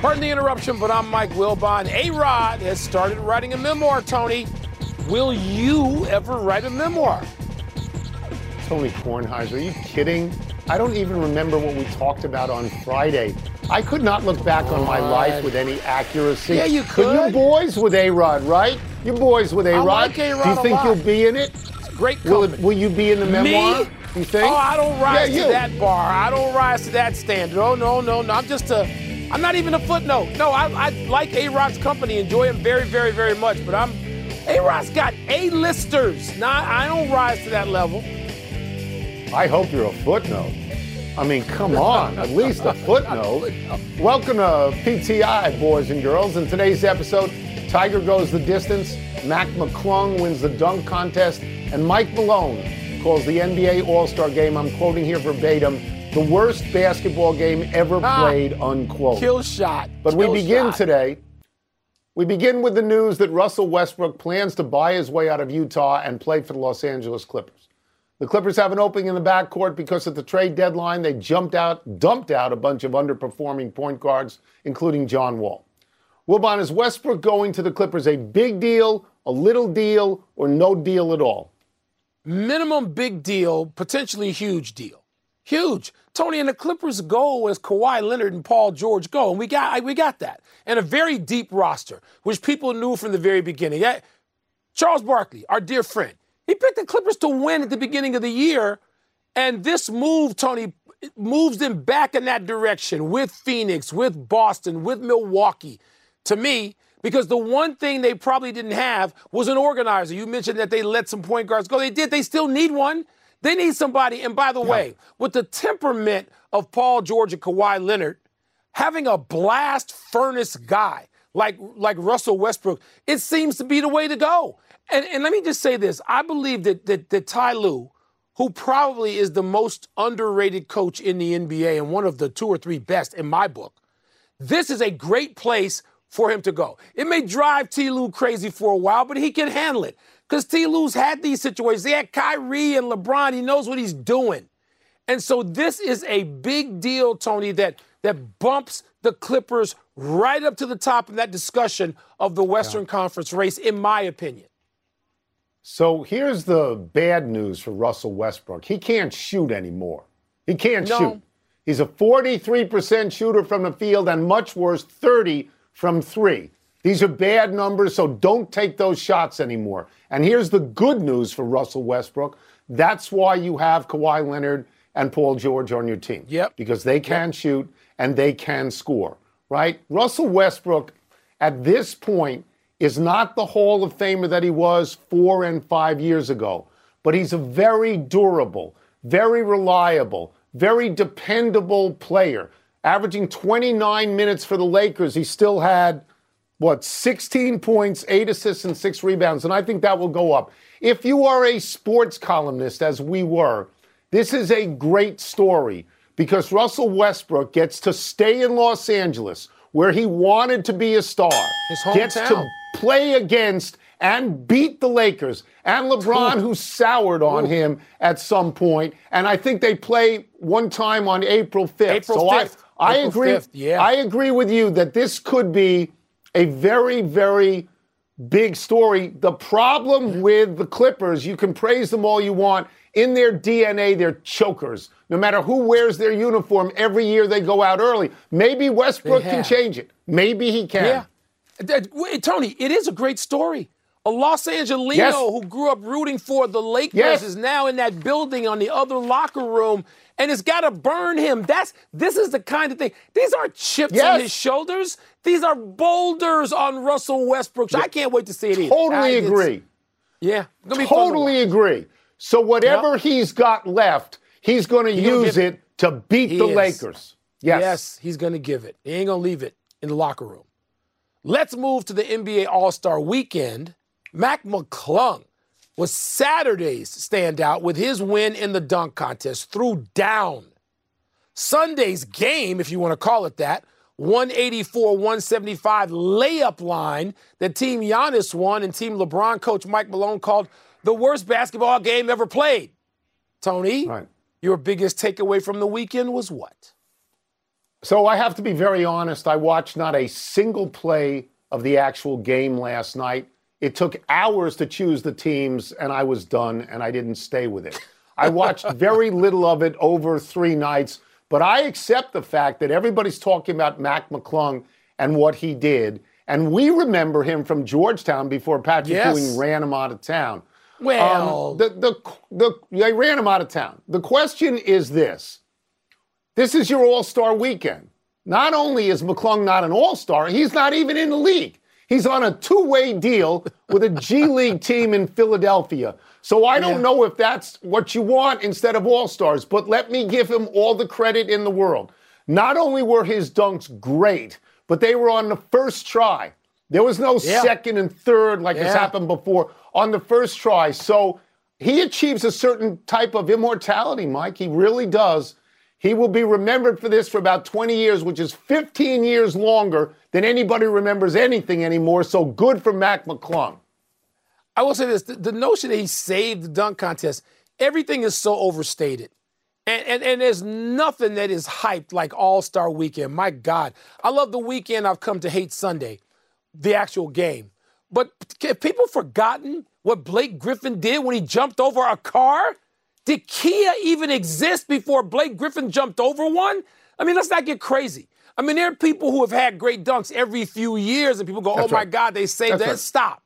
Pardon the interruption, but I'm Mike Wilbon. A Rod has started writing a memoir, Tony. Will you ever write a memoir? Tony Kornheiser, are you kidding? I don't even remember what we talked about on Friday. I could not look back on my life with any accuracy. Yeah, you could. But you boys with A Rod, right? You boys with A Rod. like A-Rod Do you think you'll be in it? It's great Will, it, will you be in the memoir? Me? You think? Oh, I don't rise Yeah, to that bar. I don't rise to that standard. Oh, no, no, no. I'm just a, I'm not even a footnote. No, I, I like A Rod's company, enjoy him very, very, very much, but I'm, A Rod's got A-listers. Nah, I don't rise to that level. I hope you're a footnote. I mean, come on, at least a footnote. Welcome to PTI, boys and girls. In today's episode, Tiger goes the distance, Mac McClung wins the dunk contest, and Mike Malone calls the NBA All Star game, I'm quoting here verbatim, the worst basketball game ever Ah. played, unquote. Kill shot. But we begin shot. today. We begin with the news that Russell Westbrook plans to buy his way out of Utah and play for the Los Angeles Clippers. The Clippers have an opening in the backcourt because at the trade deadline they jumped out, dumped out a bunch of underperforming point guards, including John Wall. Wilbon, is Westbrook going to the Clippers a big deal, a little deal, or no deal at all? minimum big deal, potentially huge deal. Huge. Tony and the Clippers go as Kawhi Leonard and Paul George go, and we got we got that. And a very deep roster, which people knew from the very beginning. Yeah, Charles Barkley, our dear friend, he picked the Clippers to win at the beginning of the year, and this move, Tony, moves them back in that direction with Phoenix, with Boston, with Milwaukee. To me, because the one thing they probably didn't have was an organizer. You mentioned that they let some point guards go. They did. They still need one. They need somebody. And by the way, with the temperament of Paul George and Kawhi Leonard, having a blast furnace guy like like Russell Westbrook, it seems to be the way to go. And, and let me just say this: I believe that that, that Ty Lue, who probably is the most underrated coach in the NBA and one of the two or three best in my book, this is a great place for him to go. It may drive Ty Lue crazy for a while, but he can handle it. Because Ty Lue's had these situations. He had Kyrie and LeBron. He knows what he's doing. And so this is a big deal, Tony, that that bumps the Clippers right up to the top in that discussion of the Western Conference race, in my opinion. So here's the bad news for Russell Westbrook. He can't shoot anymore. He can't No. shoot. He's a 43% shooter from the field and much worse, 30 from three. These are bad numbers, so don't take those shots anymore. And here's the good news for Russell Westbrook. That's why you have Kawhi Leonard and Paul George on your team. Yep. Because they can shoot and they can score, right? Russell Westbrook, at this point, is not the Hall of Famer that he was four and five years ago, but he's a very durable, very reliable, very dependable player. Averaging 29 minutes for the Lakers, he still had, what, 16 points, eight assists, and six rebounds, and I think that will go up. If you are a sports columnist, as we were, this is a great story because Russell Westbrook gets to stay in Los Angeles, where he wanted to be a star, His gets to play against and beat the Lakers and LeBron, who soured on him at some point. And I think they play one time on April 5th. April so 5th. I, I April agree. 5th, yeah. I agree with you that this could be a very, very big story. The problem with the Clippers, you can praise them all you want. In their DNA, they're chokers. No matter who wears their uniform, every year they go out early. Maybe Westbrook can change it. Maybe he can. Yeah. That- wait, Tony, it is a great story. A Los Angelino Yes. who grew up rooting for the Lakers Yes. is now in that building on the other locker room, and it's got to burn him. That's this is the kind of thing. These aren't chips Yes. on his shoulders. These are boulders on Russell Westbrook. I can't wait to see it. Totally agree. Yeah, gonna be to Totally agree. So whatever he's got left, he's going to use give- it to beat He the is. Lakers. Yes. Yes, he's going to give it. He ain't going to leave it in the locker room. Let's move to the NBA All Star weekend. Mac McClung was Saturday's standout with his win in the dunk contest, threw down. Sunday's game, if you want to call it that, 184 175 layup line that Team Giannis won and Team LeBron coach Mike Malone called the worst basketball game ever played. Tony, Right. your biggest takeaway from the weekend was what? So I have to be very honest. I watched not a single play of the actual game last night. It took hours to choose the teams, and I was done, and I didn't stay with it. I watched very little of it over three nights, but I accept the fact that everybody's talking about Mac McClung and what he did, and we remember him from Georgetown before Patrick Yes. Ewing ran him out of town. Well, Um, the, the, the, they ran him out of town. The question is this this is your all star weekend. Not only is McClung not an all star, he's not even in the league. He's on a two way deal with a G League team in Philadelphia. So I don't Yeah. know if that's what you want instead of all stars, but let me give him all the credit in the world. Not only were his dunks great, but they were on the first try. There was no Yeah. second and third like has happened before on the first try. So he achieves a certain type of immortality, Mike. He really does. He will be remembered for this for about 20 years, which is 15 years longer than anybody remembers anything anymore. So good for Mac McClung. I will say this: the, the notion that he saved the dunk contest, everything is so overstated. And, and, and there's nothing that is hyped like All Star Weekend. My God, I love the weekend. I've come to hate Sunday, the actual game. But have people forgotten what Blake Griffin did when he jumped over a car? Did Kia even exist before Blake Griffin jumped over one? I mean, let's not get crazy. I mean, there are people who have had great dunks every few years, and people go, That's "Oh my. God, they saved That's that." right. Stop.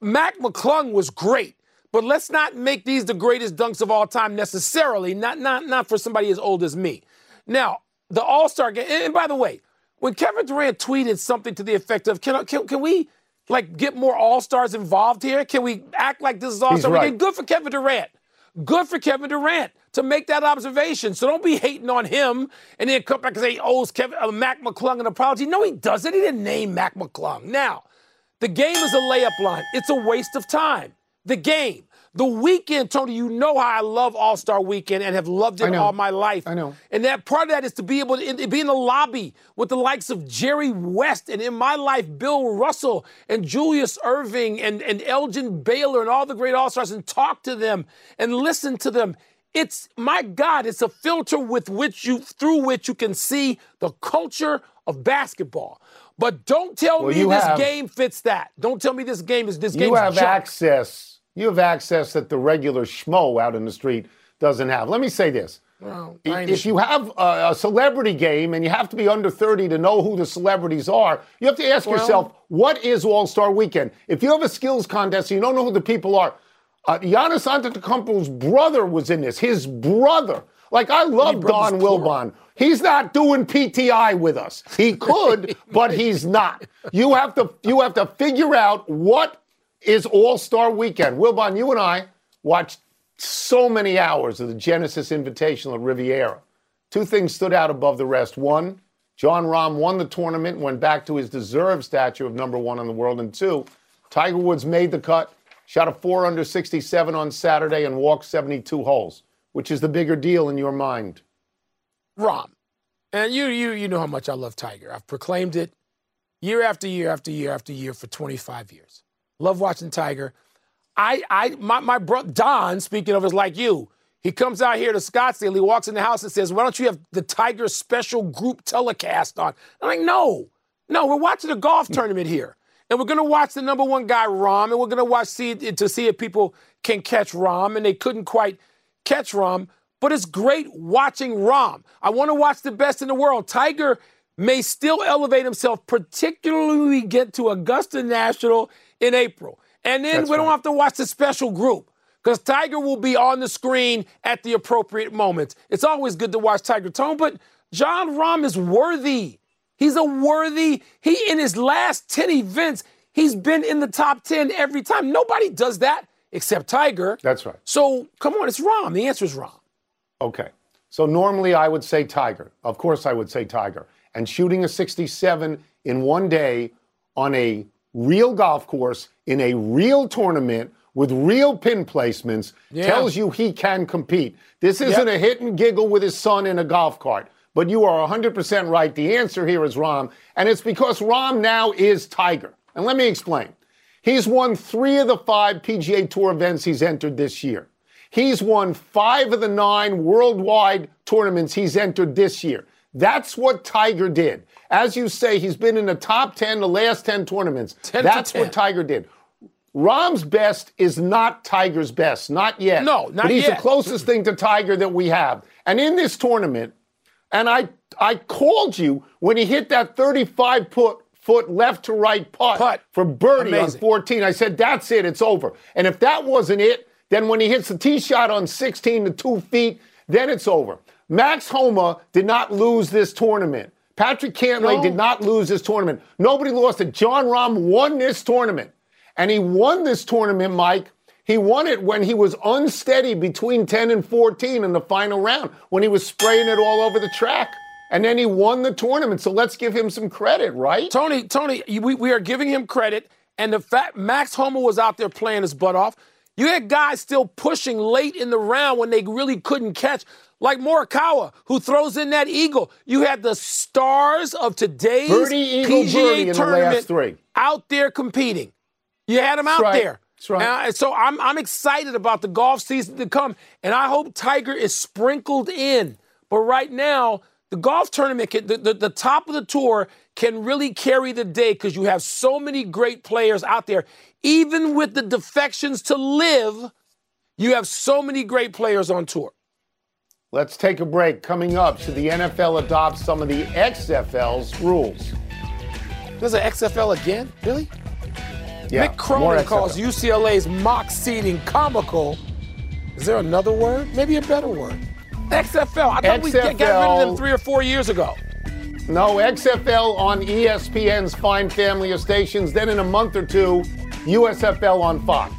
Mac McClung was great, but let's not make these the greatest dunks of all time necessarily. Not not not for somebody as old as me. Now, the All Star game. And by the way, when Kevin Durant tweeted something to the effect of, "Can can, can we like get more All Stars involved here? Can we act like this is All Star right. Good for Kevin Durant. Good for Kevin Durant to make that observation. So don't be hating on him and then come back and say, he owes Kevin uh, Mac McClung an apology." No, he doesn't. He didn't name Mac McClung. Now. The game is a layup line. It's a waste of time. The game. The weekend, Tony, you know how I love All Star Weekend and have loved it all my life. I know. And that part of that is to be able to in- be in the lobby with the likes of Jerry West and in my life, Bill Russell and Julius Erving and, and Elgin Baylor and all the great All Stars and talk to them and listen to them. It's my God, it's a filter with which you through which you can see the culture of basketball. But don't tell Well, me this have- game fits that. Don't tell me this game is this game. You have junk. access. You have access that the regular schmo out in the street doesn't have. Let me say this. Well, If you have a, a celebrity game and you have to be under 30 to know who the celebrities are, you have to ask Well- yourself, what is All Star Weekend? If you have a skills contest and you don't know who the people are, uh, Giannis Antetokounmpo's brother was in this. His brother. Like I love Don. Wilbon. He's not doing PTI with us. He could, but he's not. You have to you have to figure out what is All Star Weekend. Wilbon, you and I watched so many hours of the Genesis Invitational at Riviera. Two things stood out above the rest. One, Jon Rahm won the tournament, went back to his deserved stature of number one in the world. And two, Tiger Woods made the cut, shot a four under 67 on Saturday, and walked 72 holes. Which is the bigger deal in your mind? Rahm. And you, you, you know how much I love Tiger. I've proclaimed it year after year after year after year for 25 years. Love watching Tiger. I, I, my, my brother Don, speaking of, is like you. He comes out here to Scottsdale. He walks in the house and says, "Why don't you have the Tiger special group telecast on?" I'm like, "No, no, we're watching a golf tournament here, and we're gonna watch the number one guy, Rahm, and we're gonna watch see to see if people can catch Rahm, and they couldn't quite catch Rahm, but it's great watching Rahm. I want to watch the best in the world. Tiger may still elevate himself, particularly when we get to Augusta National in April. And then That's we don't right. have to watch the special group because Tiger will be on the screen at the appropriate moments. It's always good to watch Tiger Tone, but Jon Rahm is worthy. He's a worthy, he in his last 10 events, he's been in the top 10 every time. Nobody does that except Tiger. That's right. So come on, it's Rahm. The answer is Rahm. Okay. So normally I would say Tiger. Of course I would say Tiger. And shooting a 67 in one day on a real golf course in a real tournament with real pin placements yeah. tells you he can compete. This isn't yep. a hit and giggle with his son in a golf cart. But you are 100% right. The answer here is Rahm. And it's because Rahm now is Tiger. And let me explain. He's won three of the five PGA Tour events he's entered this year. He's won five of the nine worldwide tournaments he's entered this year. That's what Tiger did. As you say, he's been in the top 10, the last 10 tournaments. 10 That's 10. what Tiger did. Rahm's best is not Tiger's best, not yet. No, not but he's yet. the closest thing to Tiger that we have. And in this tournament, and I I called you when he hit that 35 foot foot left to right putt, putt. for birdie Amazing. on 14. I said, that's it, it's over. And if that wasn't it, then when he hits the tee shot on 16 to two feet, then it's over. Max Homa did not lose this tournament. Patrick Cantlay no. did not lose this tournament. Nobody lost it. Jon Rahm won this tournament. And he won this tournament, Mike. He won it when he was unsteady between 10 and 14 in the final round, when he was spraying it all over the track. And then he won the tournament. So let's give him some credit, right? Tony, Tony, we, we are giving him credit. And the fact Max Homa was out there playing his butt off. You had guys still pushing late in the round when they really couldn't catch, like Morikawa, who throws in that eagle. You had the stars of today's birdie, eagle, PGA tournament the out there competing. You had them out right. there. That's right. So I'm, I'm excited about the golf season to come, and I hope Tiger is sprinkled in. But right now, the golf tournament, can, the, the, the top of the tour can really carry the day because you have so many great players out there. Even with the defections to LIV, you have so many great players on tour. Let's take a break. Coming up, should the NFL adopt some of the XFL's rules? There's an XFL again? Really? Yeah, Mick Cronin calls UCLA's mock seating comical. Is there another word? Maybe a better word. XFL. I thought XFL, we got rid of them three or four years ago. No, XFL on ESPN's Fine Family of Stations. Then in a month or two, USFL on Fox.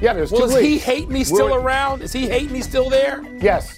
Yeah, there's well, two. Well, is he hate me still We're, around? Is he hate me still there? Yes.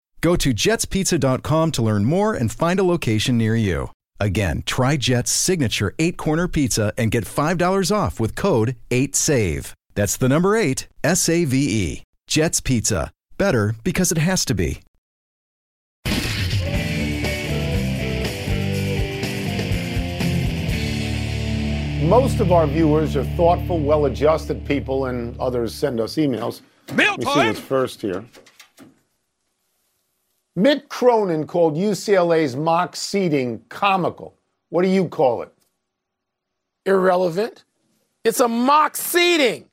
Go to jetspizza.com to learn more and find a location near you. Again, try Jet's signature eight corner pizza and get $5 off with code 8SAVE. That's the number eight, S A V E. Jet's Pizza. Better because it has to be. Most of our viewers are thoughtful, well adjusted people, and others send us emails. Mail time! Let me see what's first here. Mick Cronin called UCLA's mock seating comical. What do you call it? Irrelevant. It's a mock seating.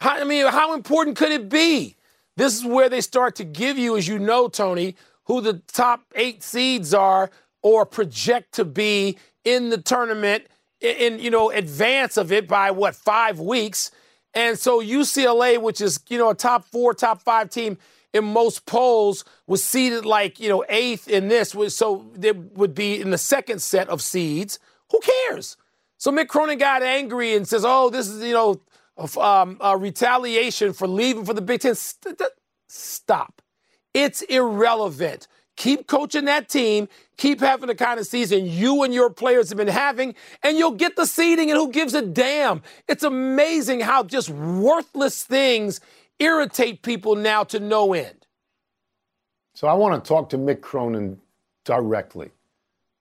How, I mean, how important could it be? This is where they start to give you, as you know, Tony, who the top eight seeds are or project to be in the tournament in, in you know advance of it by what five weeks. And so UCLA, which is you know a top four, top five team, in most polls was seeded like, you know, eighth in this, so they would be in the second set of seeds. Who cares? So Mick Cronin got angry and says, oh, this is, you know, um, a retaliation for leaving for the Big Ten. Stop. It's irrelevant. Keep coaching that team. Keep having the kind of season you and your players have been having, and you'll get the seeding, and who gives a damn? It's amazing how just worthless things irritate people now to no end. So I want to talk to Mick Cronin directly.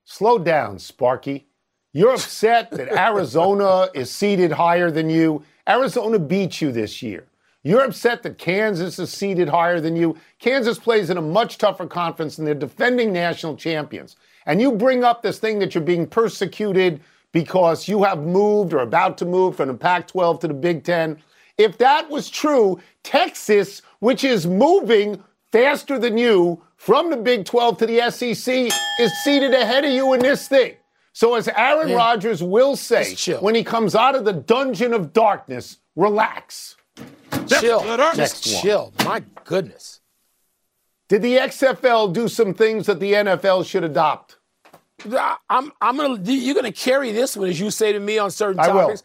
Slow down, Sparky. You're upset that Arizona is seated higher than you. Arizona beat you this year. You're upset that Kansas is seated higher than you. Kansas plays in a much tougher conference and they're defending national champions. And you bring up this thing that you're being persecuted because you have moved or about to move from the Pac 12 to the Big Ten. If that was true, Texas, which is moving faster than you from the Big 12 to the SEC, is seated ahead of you in this thing. So, as Aaron yeah. Rodgers will say when he comes out of the dungeon of darkness, relax. Chill. Just chill. My goodness. Did the XFL do some things that the NFL should adopt? I'm, I'm gonna. You're gonna carry this one as you say to me on certain topics.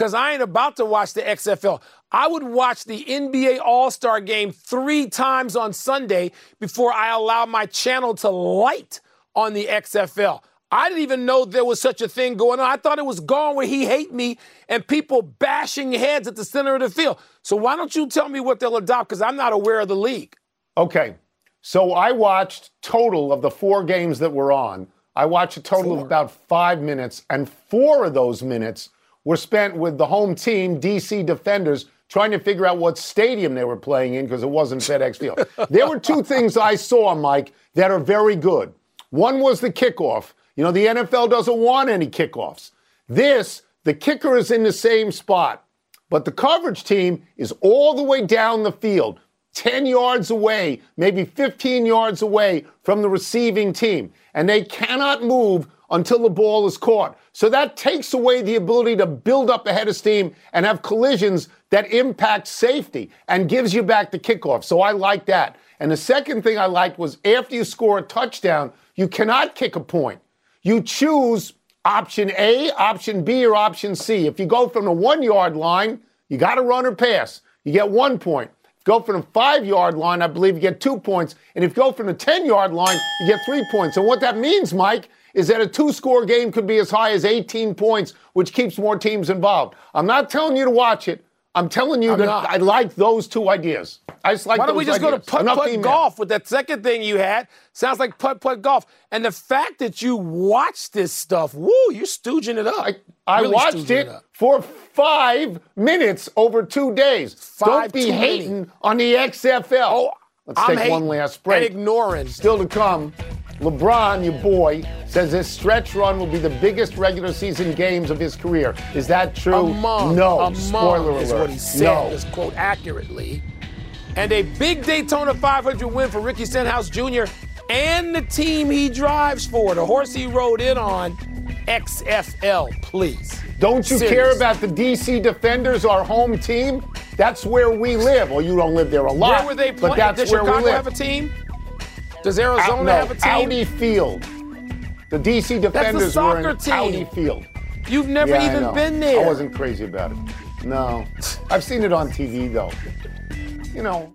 Because I ain't about to watch the XFL. I would watch the NBA All Star game three times on Sunday before I allow my channel to light on the XFL. I didn't even know there was such a thing going on. I thought it was gone where he hate me and people bashing heads at the center of the field. So why don't you tell me what they'll adopt? Because I'm not aware of the league. Okay. So I watched total of the four games that were on. I watched a total four. of about five minutes, and four of those minutes were spent with the home team, DC Defenders, trying to figure out what stadium they were playing in because it wasn't FedEx Field. there were two things I saw, Mike, that are very good. One was the kickoff. You know, the NFL doesn't want any kickoffs. This, the kicker is in the same spot, but the coverage team is all the way down the field, 10 yards away, maybe 15 yards away from the receiving team, and they cannot move until the ball is caught. So that takes away the ability to build up ahead of steam and have collisions that impact safety and gives you back the kickoff. So I like that. And the second thing I liked was after you score a touchdown, you cannot kick a point. You choose option A, option B, or option C. If you go from the one yard line, you got to run or pass. You get one point. If you go from the five yard line, I believe you get two points. And if you go from the 10 yard line, you get three points. And what that means, Mike, is that a two score game could be as high as 18 points, which keeps more teams involved. I'm not telling you to watch it. I'm telling you I'm that not. I like those two ideas. I just like Why don't we just ideas. go to putt putt golf with that second thing you had? Sounds like putt putt golf. And the fact that you watch this stuff, woo, you're stooging it up. I, I really watched it, it for five minutes over two days. Five don't be hating on the XFL. Oh, Let's I'm take one last break. ignoring. Still to come. LeBron, your boy, says this stretch run will be the biggest regular season games of his career. Is that true? Among, no. Among Spoiler is alert. what he said. No. Is quote accurately. And a big Daytona 500 win for Ricky Stenhouse Jr. and the team he drives for, the horse he rode in on, XFL, please. Don't you Serious. care about the DC Defenders, our home team? That's where we live. Well, you don't live there a lot. Where were they playing? But that's Does where Chicago we live. have a team? Does Arizona no, have a team? Audi Field. The DC Defenders were in team. Audi Field. You've never yeah, even been there. I wasn't crazy about it. No. I've seen it on TV, though. You know.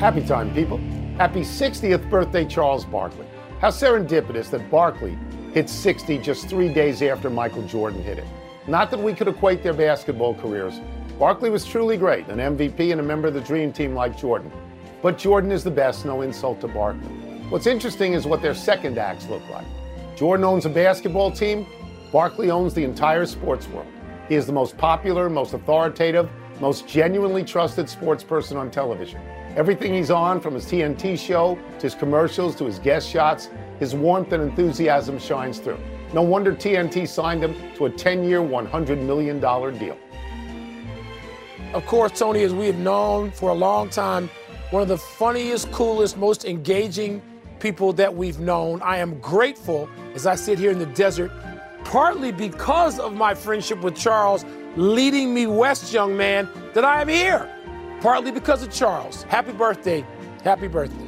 Happy time, people. Happy 60th birthday, Charles Barkley. How serendipitous that Barkley hit 60 just three days after Michael Jordan hit it. Not that we could equate their basketball careers. Barkley was truly great, an MVP and a member of the dream team like Jordan. But Jordan is the best, no insult to Barkley. What's interesting is what their second acts look like. Jordan owns a basketball team, Barkley owns the entire sports world. He is the most popular, most authoritative, most genuinely trusted sports person on television. Everything he's on, from his TNT show to his commercials to his guest shots, his warmth and enthusiasm shines through. No wonder TNT signed him to a 10 year, $100 million deal. Of course, Tony, as we have known for a long time, one of the funniest, coolest, most engaging people that we've known. I am grateful as I sit here in the desert, partly because of my friendship with Charles leading me west, young man, that I am here partly because of Charles. Happy birthday. Happy birthday.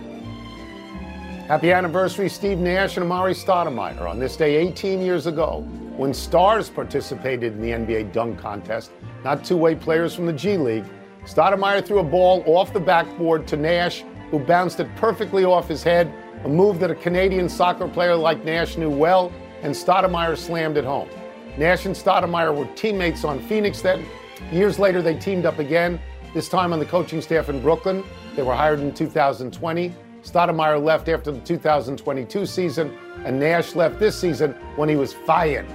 Happy anniversary, Steve Nash and Amar'e Stoudemire. On this day 18 years ago, when stars participated in the NBA dunk contest, not two-way players from the G League, Stoudemire threw a ball off the backboard to Nash, who bounced it perfectly off his head, a move that a Canadian soccer player like Nash knew well, and Stoudemire slammed it home. Nash and Stoudemire were teammates on Phoenix then. Years later, they teamed up again, this time on the coaching staff in Brooklyn. They were hired in 2020. Stoudemire left after the 2022 season, and Nash left this season when he was fired.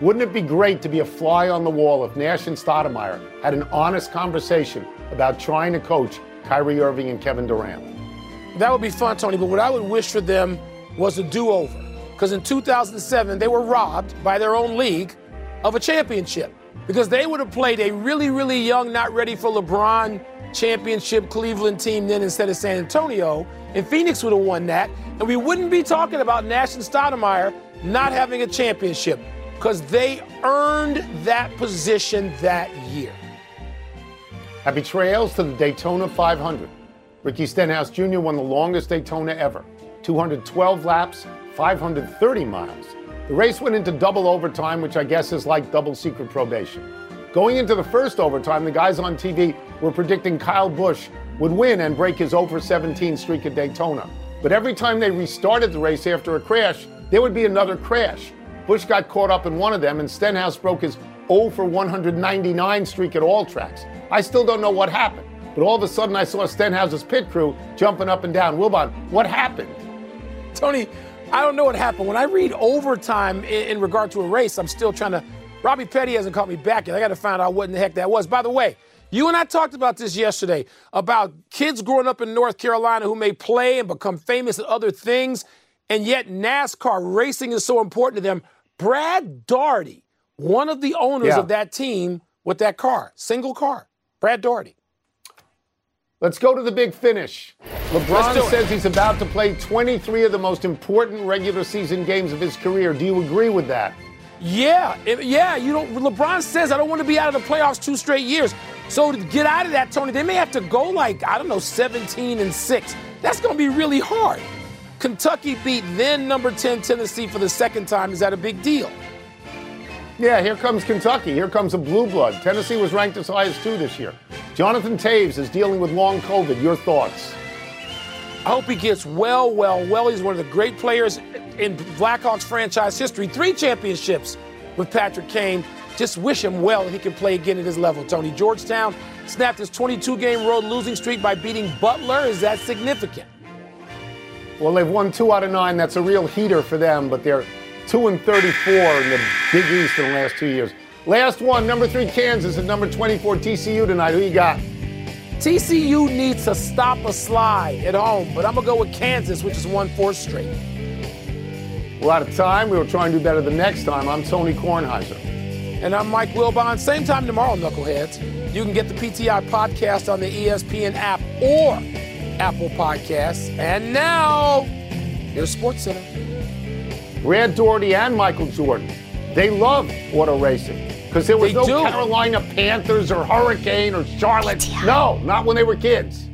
Wouldn't it be great to be a fly on the wall if Nash and Stoudemire had an honest conversation about trying to coach Kyrie Irving and Kevin Durant? That would be fun, Tony, but what I would wish for them was a do over. Because in 2007, they were robbed by their own league of a championship. Because they would have played a really, really young, not ready for LeBron championship Cleveland team then instead of San Antonio. And Phoenix would have won that. And we wouldn't be talking about Nash and Stoudemire not having a championship because they earned that position that year. Happy trails to the Daytona 500. Ricky Stenhouse Jr. won the longest Daytona ever 212 laps, 530 miles. The race went into double overtime, which I guess is like double secret probation. Going into the first overtime, the guys on TV were predicting Kyle Busch would win and break his over 17 streak at Daytona. But every time they restarted the race after a crash, there would be another crash. Busch got caught up in one of them, and Stenhouse broke his 0 for 199 streak at all tracks. I still don't know what happened, but all of a sudden I saw Stenhouse's pit crew jumping up and down. Wilbon, what happened? Tony, I don't know what happened. When I read overtime in, in regard to a race, I'm still trying to. Robbie Petty hasn't called me back yet. I got to find out what in the heck that was. By the way, you and I talked about this yesterday about kids growing up in North Carolina who may play and become famous at other things, and yet NASCAR racing is so important to them. Brad Daugherty, one of the owners Yeah. of that team with that car, single car. Brad Daugherty. Let's go to the big finish. LeBron says he's about to play 23 of the most important regular season games of his career. Do you agree with that? Yeah, yeah. You don't. LeBron says I don't want to be out of the playoffs two straight years. So to get out of that, Tony, they may have to go like I don't know, 17 and six. That's going to be really hard. Kentucky beat then number 10 Tennessee for the second time. Is that a big deal? Yeah, here comes Kentucky. Here comes a blue blood. Tennessee was ranked as high as two this year. Jonathan Toews is dealing with long COVID. Your thoughts? I hope he gets well, well, well. He's one of the great players in Blackhawks franchise history. Three championships with Patrick Kane. Just wish him well he can play again at his level. Tony Georgetown snapped his 22-game road losing streak by beating Butler. Is that significant? Well, they've won two out of nine. That's a real heater for them, but they're two and 34 in the Big East in the last two years. Last one, number three, Kansas, and number 24, TCU tonight. Who you got? TCU needs to stop a slide at home, but I'm going to go with Kansas, which has won four straight. We're out of time. We will try and do better the next time. I'm Tony Kornheiser. And I'm Mike Wilbon. Same time tomorrow, Knuckleheads. You can get the PTI podcast on the ESPN app or Apple Podcasts. And now, here's Sports Center. Brad Daugherty and Michael Jordan, they love auto racing because there was They no do. Carolina Panthers or Hurricane or Charlotte. No, not when they were kids.